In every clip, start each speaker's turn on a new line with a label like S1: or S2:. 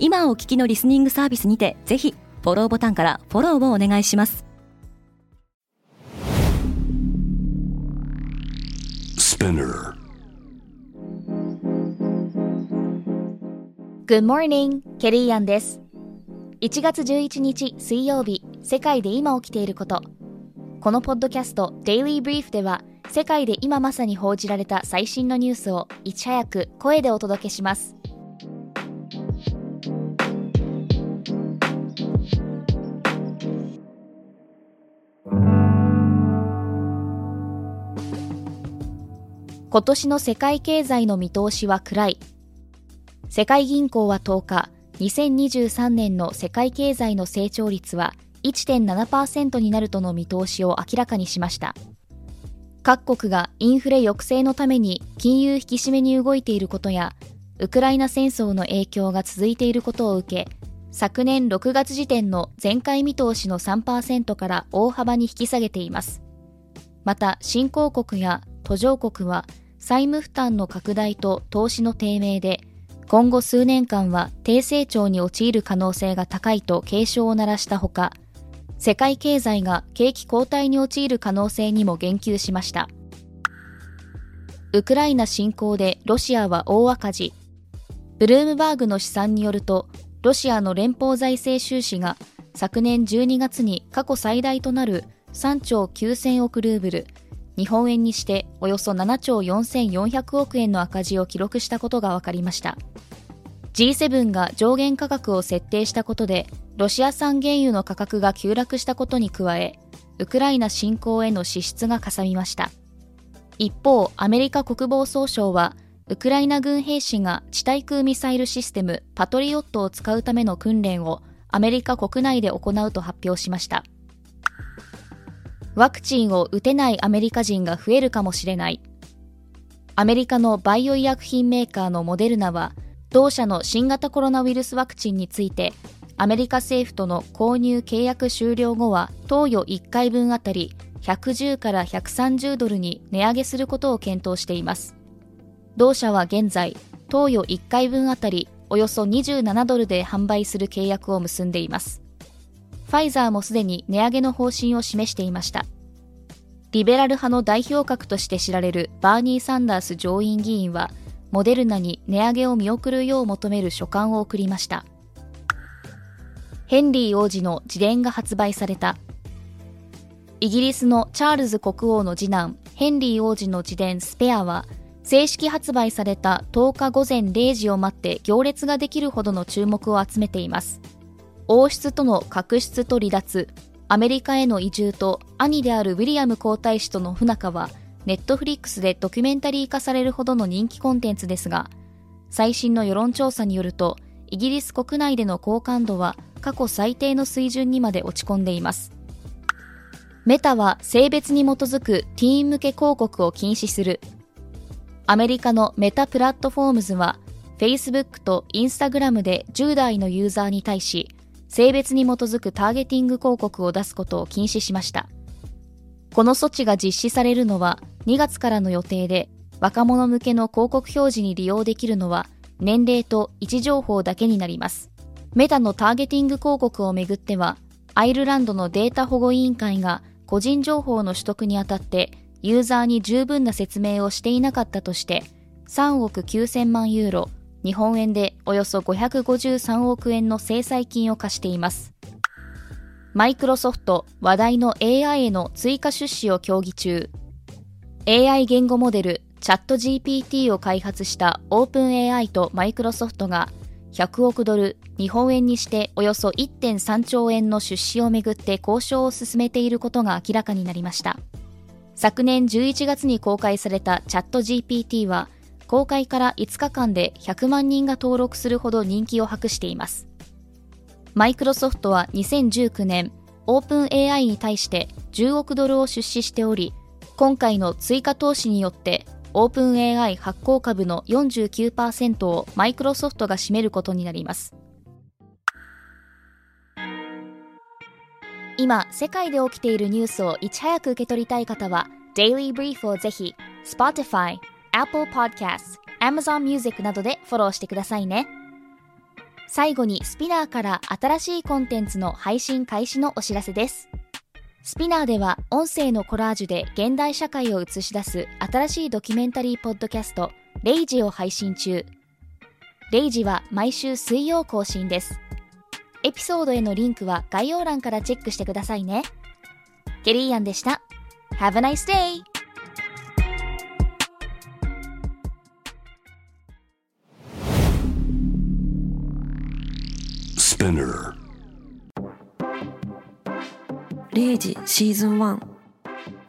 S1: 今お聞きのリスニングサービスにてぜひフォローボタンからフォローをお願いします。
S2: Good morning, ケリーアンです。1月11日水曜日世界で今起きていること。このポッドキャスト Daily Brief では世界で今まさに報じられた最新のニュースをいち早く声でお届けします今年の世界経済の見通しは暗い。世界銀行は10日2023年の世界経済の成長率は1.7%になるとの見通しを明らかにしました。各国がインフレ抑制のために金融引き締めに動いていることやウクライナ戦争の影響が続いていることを受け昨年6月時点の前回見通しの3%から大幅に引き下げています。また新興国や途上国は債務負担の拡大と投資の低迷で今後数年間は低成長に陥る可能性が高いと警鐘を鳴らしたほか世界経済が景気後退に陥る可能性にも言及しました。ウクライナ侵攻でロシアは大赤字。ブルームバーグの試算によるとロシアの連邦財政収支が昨年12月に過去最大となる3兆9000億ルーブル。日本円にしておよそ7兆4400億円の赤字を記録したことが分かりました。G7 が上限価格を設定したことでロシア産原油の価格が急落したことに加えウクライナ侵攻への支出がかさみました。一方アメリカ国防総省はウクライナ軍兵士が地対空ミサイルシステムパトリオットを使うための訓練をアメリカ国内で行うと発表しました。ワクチンを打てないアメリカ人が増えるかもしれない。アメリカのバイオ医薬品メーカーのモデルナは、同社の新型コロナウイルスワクチンについて、アメリカ政府との購入契約終了後は、投与1回分あたり110から130ドルに値上げすることを検討しています。同社は現在、投与1回分あたりおよそ27ドルで販売する契約を結んでいます。ファイザーもすでに値上げの方針を示していました。リベラル派の代表格として知られるバーニー・サンダース上院議員は、モデルナに値上げを見送るよう求める書簡を送りました。ヘンリー王子の自伝が発売された。イギリスのチャールズ国王の次男、ヘンリー王子の自伝スペアは、正式発売された10日午前0時を待って行列ができるほどの注目を集めています。王室との確執と離脱、アメリカへの移住と兄であるウィリアム皇太子との不仲は、ネットフリックスでドキュメンタリー化されるほどの人気コンテンツですが、最新の世論調査によると、イギリス国内での好感度は過去最低の水準にまで落ち込んでいます。メタは性別に基づくティーン向け広告を禁止する。アメリカのメタプラットフォームズは、Facebook と Instagram で10代のユーザーに対し、性別に基づくターゲティング広告を出すことを禁止しました。この措置が実施されるのは2月からの予定で、若者向けの広告表示に利用できるのは年齢と位置情報だけになります。メタのターゲティング広告をめぐっては、アイルランドのデータ保護委員会が個人情報の取得にあたってユーザーに十分な説明をしていなかったとして3億9000万ユーロ日本円でおよそ553億円の制裁金を課しています。マイクロソフト話題の AI への追加出資を協議中。AI 言語モデルチャット GPT を開発したオープン AI とマイクロソフトが100億ドル、日本円にしておよそ1.3兆円の出資をめぐって交渉を進めていることが明らかになりました。昨年11月に公開されたチャット GPT は公開から5日間で100万人が登録するほど人気を博しています。マイクロソフトは2019年、オープン AI に対して10億ドルを出資しており、今回の追加投資によってオープン AI 発行株の49%をマイクロソフトが占めることになります。今、世界で起きているニュースをいち早く受け取りたい方は、Daily Brief をぜひ、Spotify、Apple Podcasts、Amazon Music などでフォローしてくださいね。最後にスピナーから新しいコンテンツの配信開始のお知らせです。スピナーでは音声のコラージュで現代社会を映し出す新しいドキュメンタリーポッドキャスト、レイジを配信中。レイジは毎週水曜更新です。エピソードへのリンクは概要欄からチェックしてくださいね。ケリーアンでした。Have a nice day!
S3: Spinner 0時シーズン1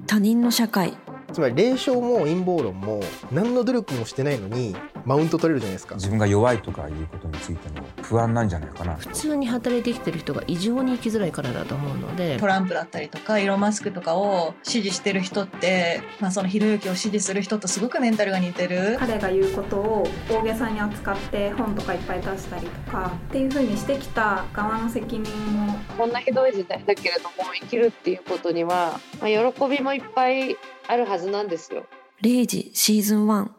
S3: 他人の社会。
S4: つまり霊障も陰謀論も何の努力もしてないのにマウント取れるじゃないですか。
S5: 自分が弱いとかいうことについての不安なんじゃないかな。
S6: 普通に働いてきてる人が異常に生きづらいからだと思うので。
S7: トランプだったりとかイーロン・マスクとかを支持してる人って、まあ、そのひろゆきを支持する人とすごくメンタルが似てる。
S8: 彼が言うことを大げさに扱って本とかいっぱい出したりとかっていうふうにしてきた側の責任も。
S9: こんなひどい時代だけれども生きるっていうことには、まあ、喜びもいっぱいあるはずなんですよ。
S3: 0時シーズン1